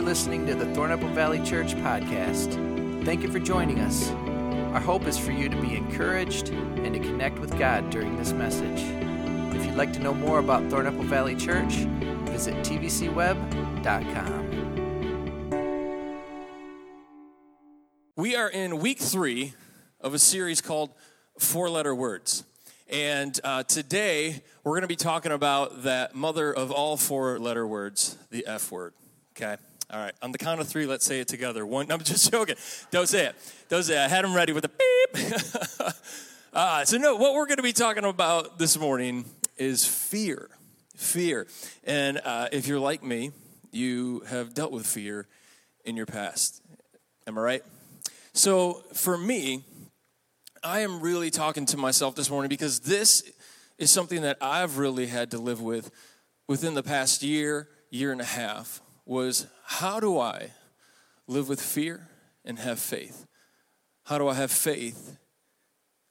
listening to the Thornapple Valley Church podcast. Thank you for joining us. Our hope is for you to be encouraged and to connect with God during this message. If you'd like to know more about Thornapple Valley Church, visit tvcweb.com. We are in week three of a series called Four Letter Words. And uh, today we're going to be talking about that mother of all four letter words, the F word. Okay? All right. On the count of three, let's say it together. One, I'm just joking. Don't say it. Don't say it. I had them ready with a beep. uh, so, no, what we're going to be talking about this morning is fear. Fear. And uh, if you're like me, you have dealt with fear in your past. Am I right? So, for me, I am really talking to myself this morning because this is something that I've really had to live with within the past year, year and a half was how do I live with fear and have faith? How do I have faith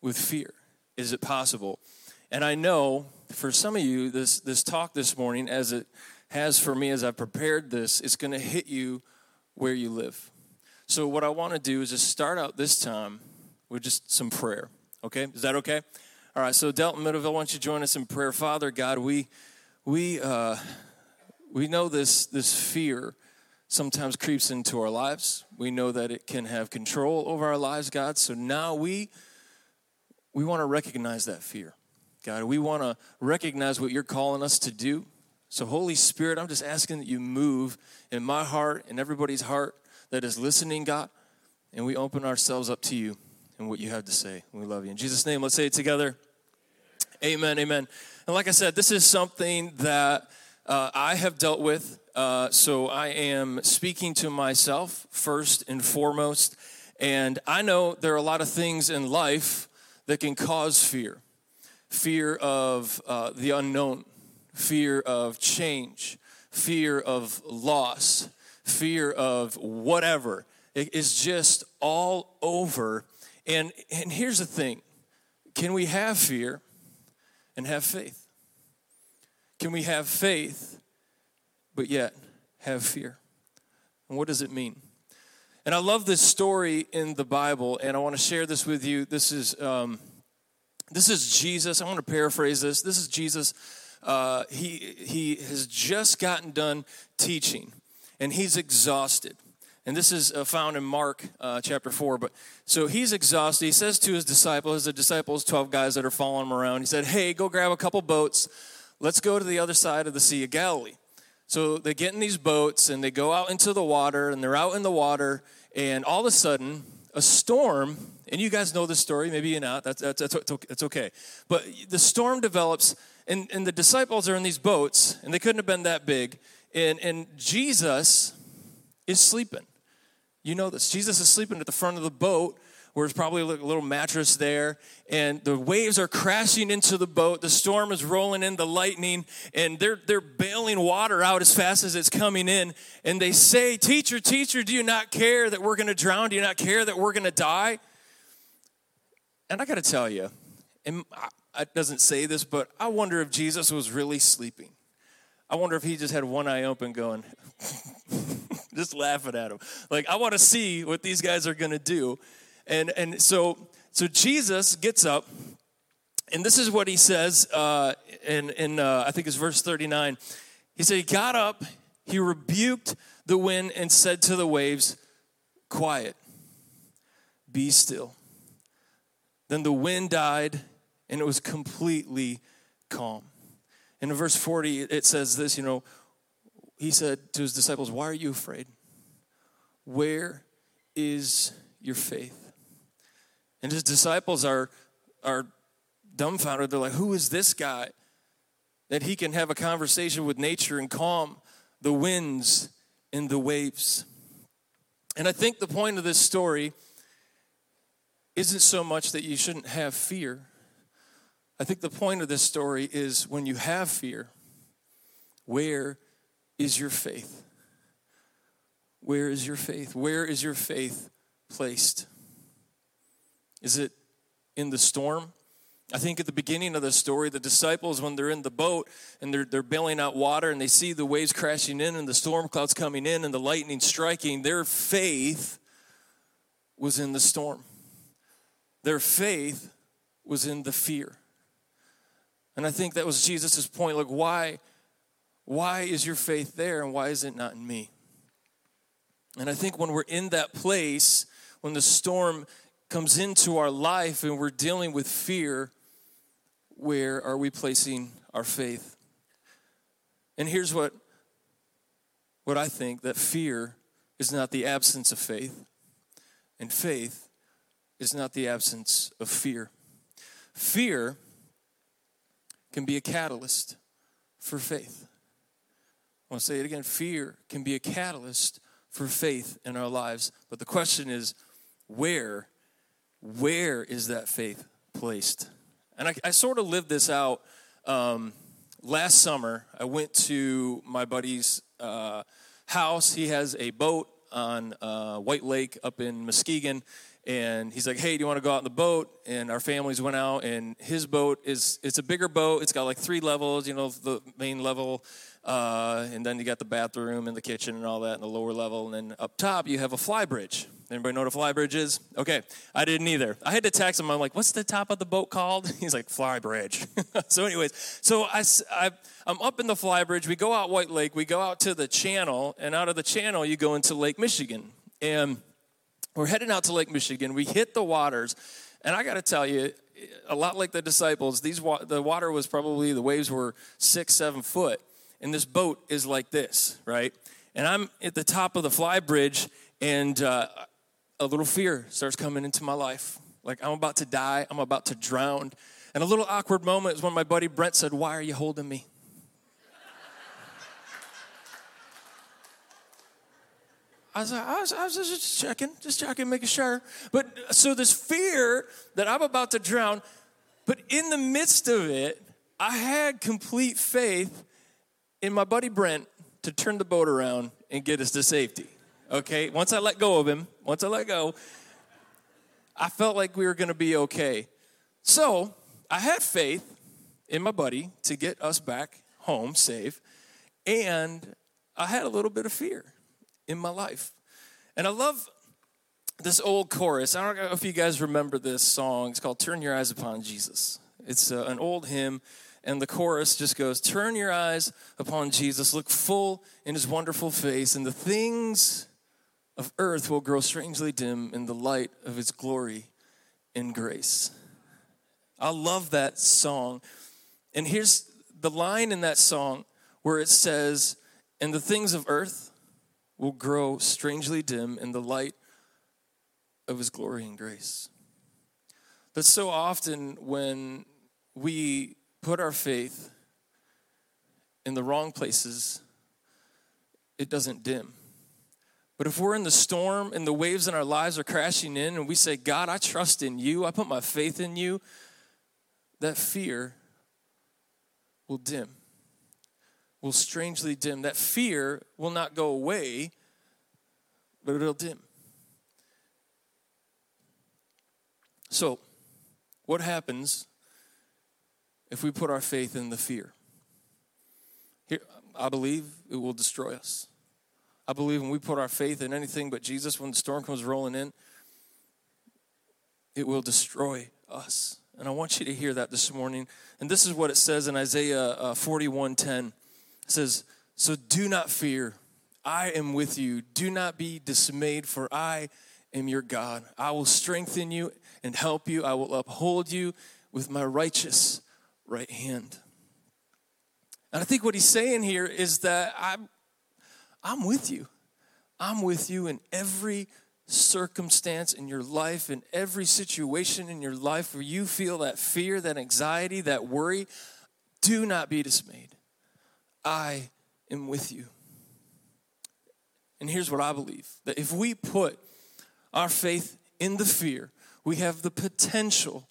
with fear? Is it possible? And I know for some of you, this, this talk this morning, as it has for me as I've prepared this, it's going to hit you where you live. So, what I want to do is just start out this time with just some prayer. Okay? Is that okay? All right, so Delton Middleville, why don't you join us in prayer? Father God, we, we, uh, we know this, this fear sometimes creeps into our lives. We know that it can have control over our lives, God. So now we we want to recognize that fear. God, we want to recognize what you're calling us to do. So Holy Spirit, I'm just asking that you move in my heart and everybody's heart that is listening, God, and we open ourselves up to you and what you have to say. We love you. In Jesus' name, let's say it together. Amen. Amen. And like I said, this is something that uh, I have dealt with. Uh, so I am speaking to myself first and foremost. And I know there are a lot of things in life that can cause fear fear of uh, the unknown, fear of change, fear of loss, fear of whatever. It is just all over. And, and here's the thing can we have fear and have faith? Can we have faith, but yet have fear? And what does it mean? And I love this story in the Bible, and I want to share this with you. This is um, this is Jesus. I want to paraphrase this. This is Jesus. Uh, he he has just gotten done teaching, and he's exhausted. And this is uh, found in Mark uh, chapter 4. But so he's exhausted. He says to his disciples, the disciples, 12 guys that are following him around, he said, Hey, go grab a couple boats let's go to the other side of the Sea of Galilee. So they get in these boats and they go out into the water and they're out in the water and all of a sudden a storm and you guys know the story maybe you're not that's, that's, that's okay but the storm develops and, and the disciples are in these boats and they couldn't have been that big and, and jesus is sleeping you know this jesus is sleeping at the front of the boat there's probably a little mattress there, and the waves are crashing into the boat. The storm is rolling in, the lightning, and they're they're bailing water out as fast as it's coming in. And they say, "Teacher, teacher, do you not care that we're going to drown? Do you not care that we're going to die?" And I got to tell you, and it doesn't say this, but I wonder if Jesus was really sleeping. I wonder if he just had one eye open, going, just laughing at him. Like, I want to see what these guys are going to do. And, and so, so Jesus gets up, and this is what he says uh, in, in uh, I think it's verse 39. He said, He got up, he rebuked the wind, and said to the waves, Quiet, be still. Then the wind died, and it was completely calm. And in verse 40, it says this, you know, he said to his disciples, Why are you afraid? Where is your faith? And his disciples are, are dumbfounded. They're like, who is this guy that he can have a conversation with nature and calm the winds and the waves? And I think the point of this story isn't so much that you shouldn't have fear. I think the point of this story is when you have fear, where is your faith? Where is your faith? Where is your faith placed? Is it in the storm I think at the beginning of the story, the disciples, when they're in the boat and they're, they're bailing out water and they see the waves crashing in and the storm clouds coming in and the lightning striking, their faith was in the storm. Their faith was in the fear. And I think that was Jesus' point. Like, why, why is your faith there and why is it not in me? And I think when we're in that place, when the storm comes into our life and we're dealing with fear, where are we placing our faith? And here's what, what I think that fear is not the absence of faith, and faith is not the absence of fear. Fear can be a catalyst for faith. I want to say it again fear can be a catalyst for faith in our lives. But the question is, where, where is that faith placed? And I, I sort of lived this out um, last summer. I went to my buddy's uh, house. He has a boat on uh, White Lake up in Muskegon. And he's like, "Hey, do you want to go out in the boat?" And our families went out, and his boat is it's a bigger boat. It's got like three levels, you know, the main level, uh, and then you got the bathroom and the kitchen and all that, and the lower level, and then up top you have a fly bridge. Anybody know what a fly bridge is? Okay, I didn't either. I had to text him. I'm like, "What's the top of the boat called?" He's like, "Fly bridge." so, anyways, so I, I I'm up in the fly bridge. We go out White Lake. We go out to the channel, and out of the channel you go into Lake Michigan, and we're heading out to Lake Michigan. We hit the waters, and I got to tell you, a lot like the disciples, these the water was probably the waves were six, seven foot, and this boat is like this, right? And I'm at the top of the fly bridge, and uh, a little fear starts coming into my life. Like I'm about to die, I'm about to drown. And a little awkward moment is when my buddy Brent said, Why are you holding me? I was, I, was, I was just checking, just checking, making sure. But so this fear that I'm about to drown, but in the midst of it, I had complete faith in my buddy Brent to turn the boat around and get us to safety. Okay, once I let go of him, once I let go, I felt like we were to be okay. So I had faith in my buddy to get us back home safe, and I had a little bit of fear in my life. And I love this old chorus. I don't know if you guys remember this song. It's called Turn Your Eyes Upon Jesus. It's uh, an old hymn, and the chorus just goes Turn your eyes upon Jesus, look full in his wonderful face, and the things of earth will grow strangely dim in the light of his glory and grace. I love that song. And here's the line in that song where it says, And the things of earth will grow strangely dim in the light of his glory and grace. But so often when we put our faith in the wrong places, it doesn't dim. But if we're in the storm and the waves in our lives are crashing in and we say, God, I trust in you, I put my faith in you, that fear will dim, will strangely dim. That fear will not go away, but it'll dim. So, what happens if we put our faith in the fear? Here, I believe it will destroy us. I believe when we put our faith in anything but Jesus, when the storm comes rolling in, it will destroy us. And I want you to hear that this morning. And this is what it says in Isaiah uh, 41:10. It says, "So do not fear. I am with you. Do not be dismayed, for I am your God. I will strengthen you and help you. I will uphold you with my righteous right hand." And I think what he's saying here is that I'm I'm with you. I'm with you in every circumstance in your life, in every situation in your life where you feel that fear, that anxiety, that worry. Do not be dismayed. I am with you. And here's what I believe that if we put our faith in the fear, we have the potential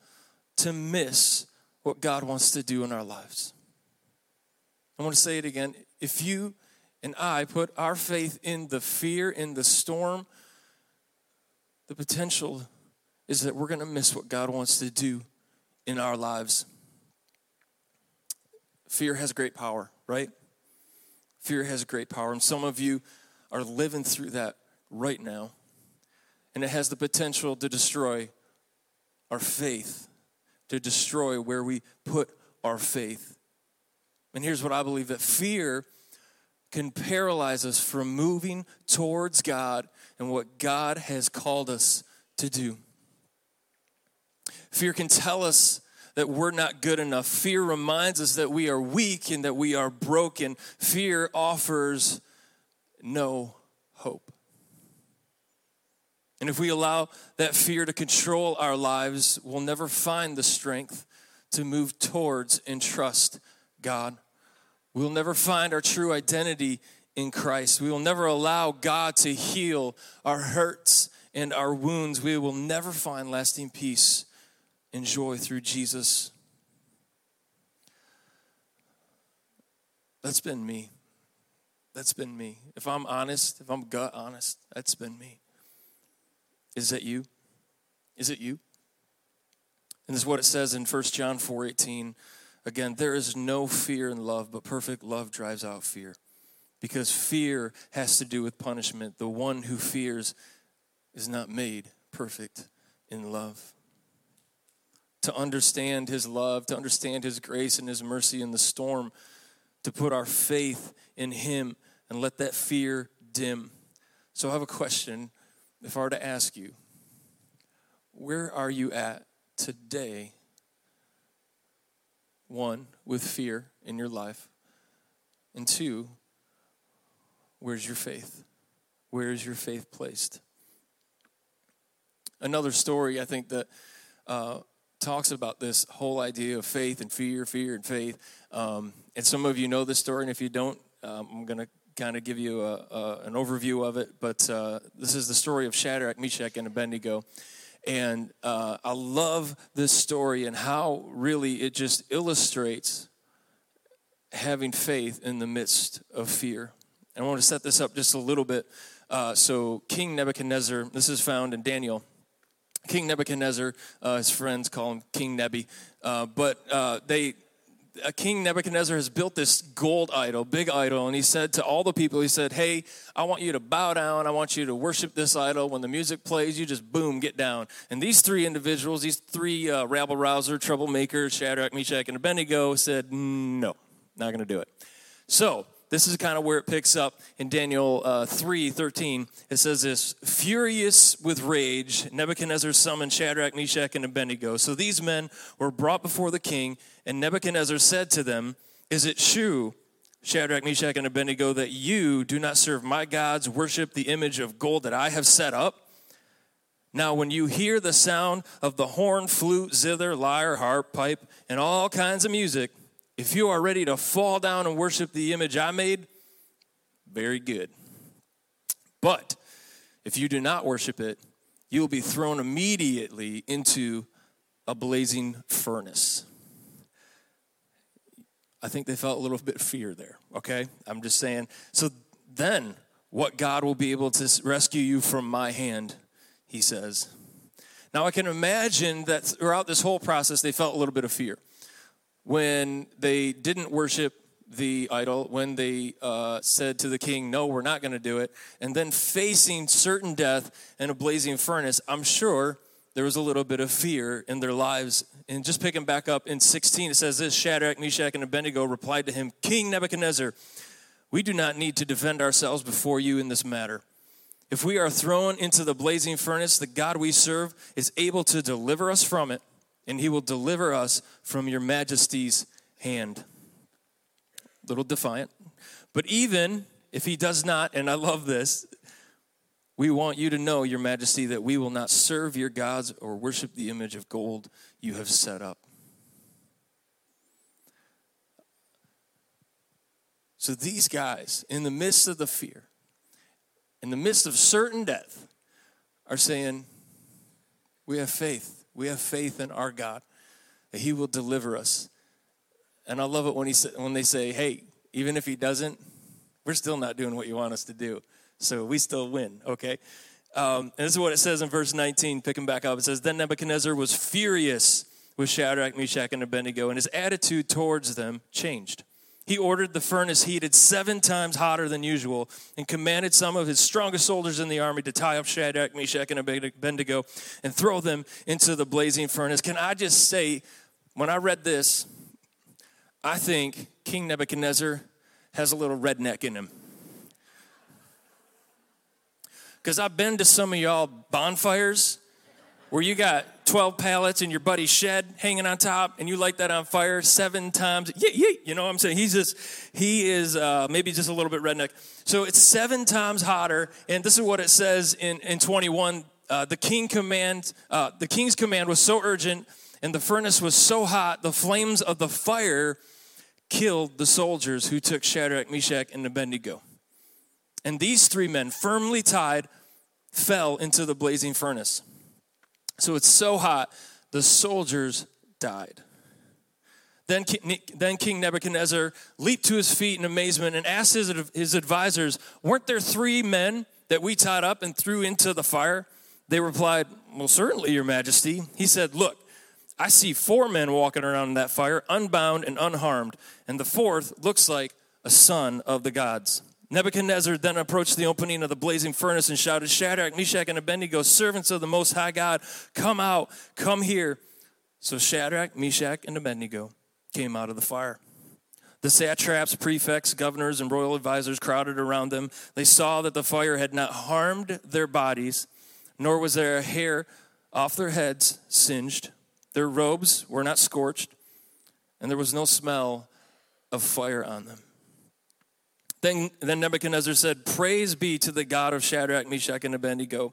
to miss what God wants to do in our lives. I want to say it again. If you and I put our faith in the fear, in the storm, the potential is that we're going to miss what God wants to do in our lives. Fear has great power, right? Fear has great power. And some of you are living through that right now. And it has the potential to destroy our faith, to destroy where we put our faith. And here's what I believe that fear can paralyze us from moving towards God and what God has called us to do. Fear can tell us that we're not good enough. Fear reminds us that we are weak and that we are broken. Fear offers no hope. And if we allow that fear to control our lives, we'll never find the strength to move towards and trust God. We'll never find our true identity in Christ. We will never allow God to heal our hurts and our wounds. We will never find lasting peace and joy through Jesus. That's been me. That's been me. If I'm honest, if I'm gut honest, that's been me. Is that you? Is it you? And this is what it says in 1 John 4:18. Again, there is no fear in love, but perfect love drives out fear. Because fear has to do with punishment. The one who fears is not made perfect in love. To understand his love, to understand his grace and his mercy in the storm, to put our faith in him and let that fear dim. So I have a question. If I were to ask you, where are you at today? One, with fear in your life. And two, where's your faith? Where is your faith placed? Another story, I think, that uh, talks about this whole idea of faith and fear, fear and faith. Um, and some of you know this story, and if you don't, um, I'm going to kind of give you a, a, an overview of it. But uh, this is the story of Shadrach, Meshach, and Abednego. And uh, I love this story and how really it just illustrates having faith in the midst of fear. And I want to set this up just a little bit. Uh, so, King Nebuchadnezzar, this is found in Daniel. King Nebuchadnezzar, uh, his friends call him King Nebi, uh, but uh, they King Nebuchadnezzar has built this gold idol, big idol, and he said to all the people, he said, Hey, I want you to bow down. I want you to worship this idol. When the music plays, you just boom, get down. And these three individuals, these three uh, rabble rouser, troublemakers, Shadrach, Meshach, and Abednego, said, No, not going to do it. So, this is kind of where it picks up in Daniel uh, 3 13. It says this Furious with rage, Nebuchadnezzar summoned Shadrach, Meshach, and Abednego. So these men were brought before the king, and Nebuchadnezzar said to them, Is it true, Shadrach, Meshach, and Abednego, that you do not serve my gods, worship the image of gold that I have set up? Now, when you hear the sound of the horn, flute, zither, lyre, harp, pipe, and all kinds of music, if you are ready to fall down and worship the image I made, very good. But if you do not worship it, you will be thrown immediately into a blazing furnace. I think they felt a little bit of fear there, okay? I'm just saying. So then, what God will be able to rescue you from my hand, he says. Now, I can imagine that throughout this whole process, they felt a little bit of fear when they didn't worship the idol, when they uh, said to the king, No, we're not going to do it, and then facing certain death in a blazing furnace, I'm sure there was a little bit of fear in their lives. And just picking back up in 16, it says this Shadrach, Meshach, and Abednego replied to him, King Nebuchadnezzar, we do not need to defend ourselves before you in this matter. If we are thrown into the blazing furnace, the God we serve is able to deliver us from it and he will deliver us from your majesty's hand. Little defiant. But even if he does not, and I love this, we want you to know, your majesty, that we will not serve your gods or worship the image of gold you have set up. So these guys, in the midst of the fear, in the midst of certain death, are saying, We have faith. We have faith in our God that He will deliver us. And I love it when, he, when they say, hey, even if He doesn't, we're still not doing what you want us to do. So we still win, okay? Um, and this is what it says in verse 19, picking back up. It says, Then Nebuchadnezzar was furious with Shadrach, Meshach, and Abednego, and his attitude towards them changed. He ordered the furnace heated seven times hotter than usual and commanded some of his strongest soldiers in the army to tie up Shadrach, Meshach, and Abednego and throw them into the blazing furnace. Can I just say, when I read this, I think King Nebuchadnezzar has a little redneck in him. Because I've been to some of y'all bonfires where you got 12 pallets in your buddy's shed hanging on top and you light that on fire seven times. Yeah, yeah, you know what i'm saying? He's just he is uh, maybe just a little bit redneck. So it's seven times hotter and this is what it says in, in 21 uh, the king command uh, the king's command was so urgent and the furnace was so hot the flames of the fire killed the soldiers who took shadrach meshach and abednego. And these three men firmly tied fell into the blazing furnace so it's so hot, the soldiers died. Then, then King Nebuchadnezzar leaped to his feet in amazement and asked his, his advisors, Weren't there three men that we tied up and threw into the fire? They replied, Well, certainly, Your Majesty. He said, Look, I see four men walking around in that fire, unbound and unharmed, and the fourth looks like a son of the gods. Nebuchadnezzar then approached the opening of the blazing furnace and shouted, Shadrach, Meshach, and Abednego, servants of the Most High God, come out, come here. So Shadrach, Meshach, and Abednego came out of the fire. The satraps, prefects, governors, and royal advisors crowded around them. They saw that the fire had not harmed their bodies, nor was there a hair off their heads singed. Their robes were not scorched, and there was no smell of fire on them. Then, then Nebuchadnezzar said, Praise be to the God of Shadrach, Meshach, and Abednego,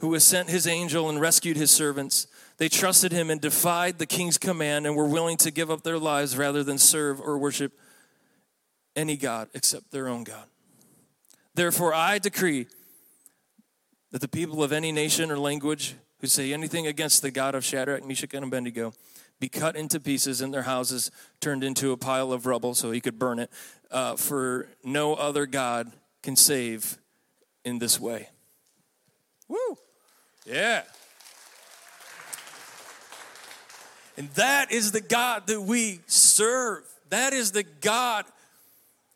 who has sent his angel and rescued his servants. They trusted him and defied the king's command and were willing to give up their lives rather than serve or worship any God except their own God. Therefore, I decree that the people of any nation or language who say anything against the God of Shadrach, Meshach, and Abednego be cut into pieces and their houses turned into a pile of rubble so he could burn it. Uh, for no other God can save in this way. Woo! Yeah. And that is the God that we serve. That is the God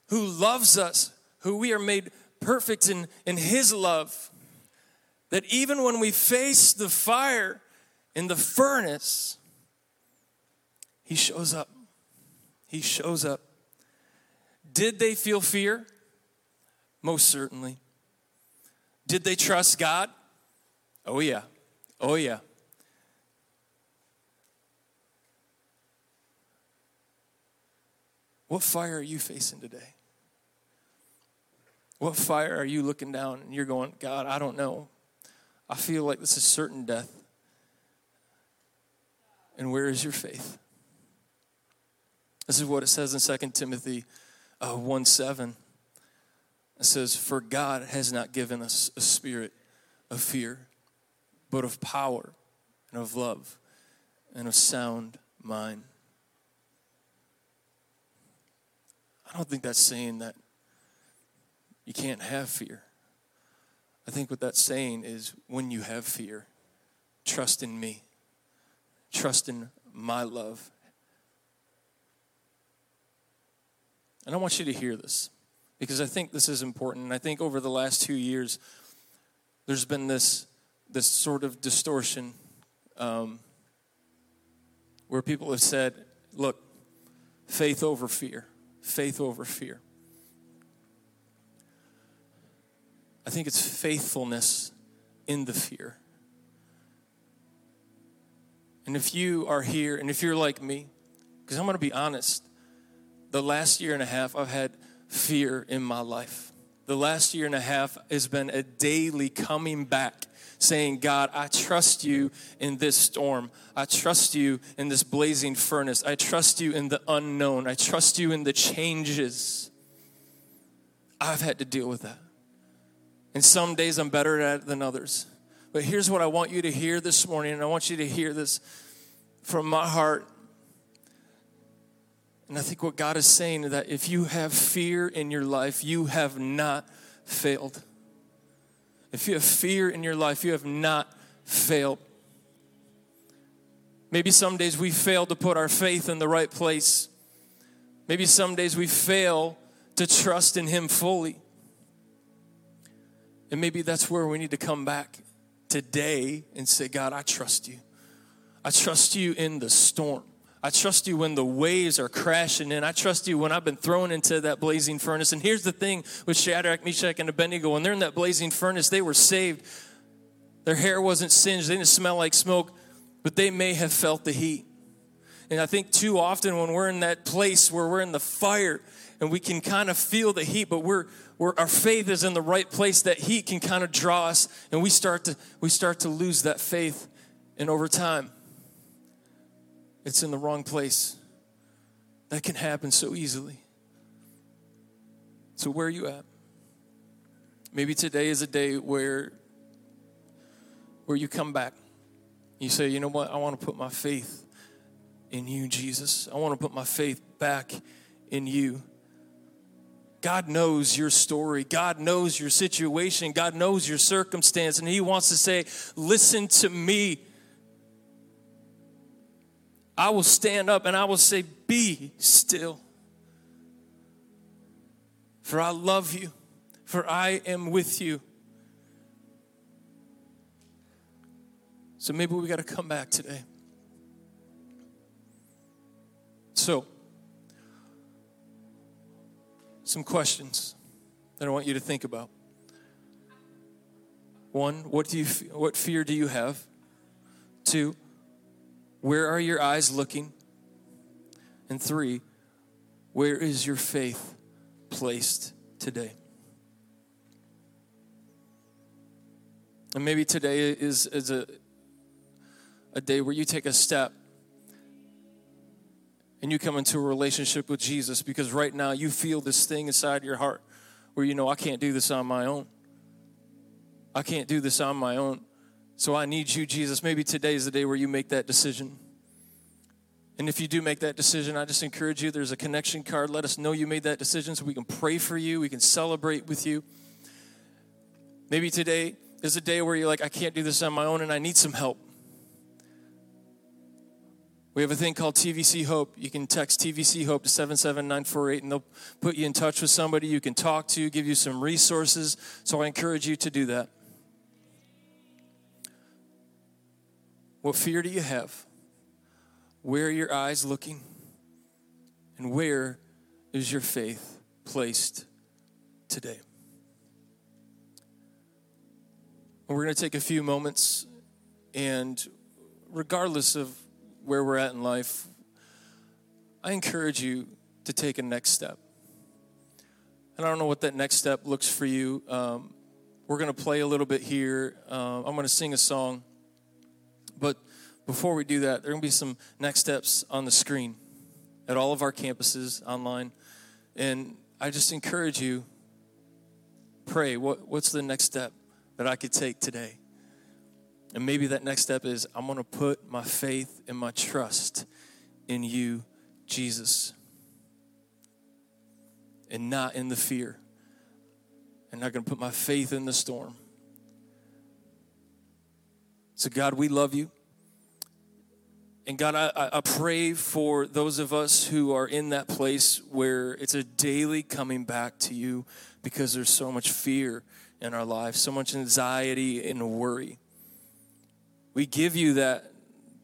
who loves us, who we are made perfect in, in His love. That even when we face the fire in the furnace, he shows up. He shows up. Did they feel fear? Most certainly. Did they trust God? Oh, yeah. Oh, yeah. What fire are you facing today? What fire are you looking down and you're going, God, I don't know. I feel like this is certain death. And where is your faith? This is what it says in 2 Timothy uh, 1 7. It says, For God has not given us a spirit of fear, but of power and of love and of sound mind. I don't think that's saying that you can't have fear. I think what that's saying is when you have fear, trust in me, trust in my love And I want you to hear this because I think this is important. And I think over the last two years, there's been this, this sort of distortion um, where people have said, look, faith over fear, faith over fear. I think it's faithfulness in the fear. And if you are here and if you're like me, because I'm going to be honest, the last year and a half, I've had fear in my life. The last year and a half has been a daily coming back saying, God, I trust you in this storm. I trust you in this blazing furnace. I trust you in the unknown. I trust you in the changes. I've had to deal with that. And some days I'm better at it than others. But here's what I want you to hear this morning, and I want you to hear this from my heart and I think what God is saying is that if you have fear in your life, you have not failed. If you have fear in your life, you have not failed. Maybe some days we fail to put our faith in the right place. Maybe some days we fail to trust in Him fully. And maybe that's where we need to come back today and say, God, I trust you. I trust you in the storm. I trust you when the waves are crashing in. I trust you when I've been thrown into that blazing furnace. And here's the thing with Shadrach, Meshach, and Abednego when they're in that blazing furnace, they were saved. Their hair wasn't singed, they didn't smell like smoke, but they may have felt the heat. And I think too often when we're in that place where we're in the fire and we can kind of feel the heat, but we're, we're our faith is in the right place, that heat can kind of draw us, and we start to we start to lose that faith. And over time, it's in the wrong place. That can happen so easily. So, where are you at? Maybe today is a day where, where you come back. You say, you know what? I want to put my faith in you, Jesus. I want to put my faith back in you. God knows your story. God knows your situation. God knows your circumstance. And He wants to say, Listen to me. I will stand up and I will say, Be still. For I love you, for I am with you. So maybe we got to come back today. So, some questions that I want you to think about. One, what do you what fear do you have? Two, where are your eyes looking? And three, where is your faith placed today? And maybe today is, is a, a day where you take a step and you come into a relationship with Jesus because right now you feel this thing inside your heart where you know, I can't do this on my own. I can't do this on my own. So I need you, Jesus. Maybe today is the day where you make that decision. And if you do make that decision, I just encourage you there's a connection card. Let us know you made that decision so we can pray for you, we can celebrate with you. Maybe today is a day where you're like, I can't do this on my own and I need some help. We have a thing called TVC Hope. You can text TVC Hope to 77948 and they'll put you in touch with somebody you can talk to, give you some resources. So I encourage you to do that. What fear do you have? Where are your eyes looking? And where is your faith placed today? we're going to take a few moments, and regardless of where we're at in life, I encourage you to take a next step. And I don't know what that next step looks for you. Um, we're going to play a little bit here. Uh, I'm going to sing a song. But before we do that, there are going to be some next steps on the screen at all of our campuses online. And I just encourage you pray what, what's the next step that I could take today? And maybe that next step is I'm going to put my faith and my trust in you, Jesus, and not in the fear. And not going to put my faith in the storm. So, God, we love you. And God, I, I pray for those of us who are in that place where it's a daily coming back to you because there's so much fear in our lives, so much anxiety and worry. We give you that,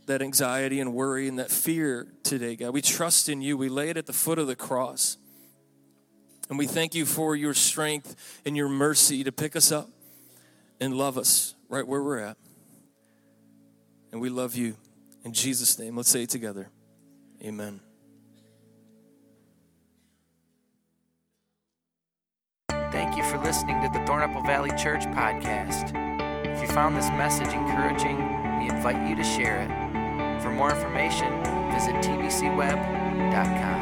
that anxiety and worry and that fear today, God. We trust in you. We lay it at the foot of the cross. And we thank you for your strength and your mercy to pick us up and love us right where we're at. And we love you. In Jesus' name, let's say it together. Amen. Thank you for listening to the Thornapple Valley Church podcast. If you found this message encouraging, we invite you to share it. For more information, visit tvcweb.com.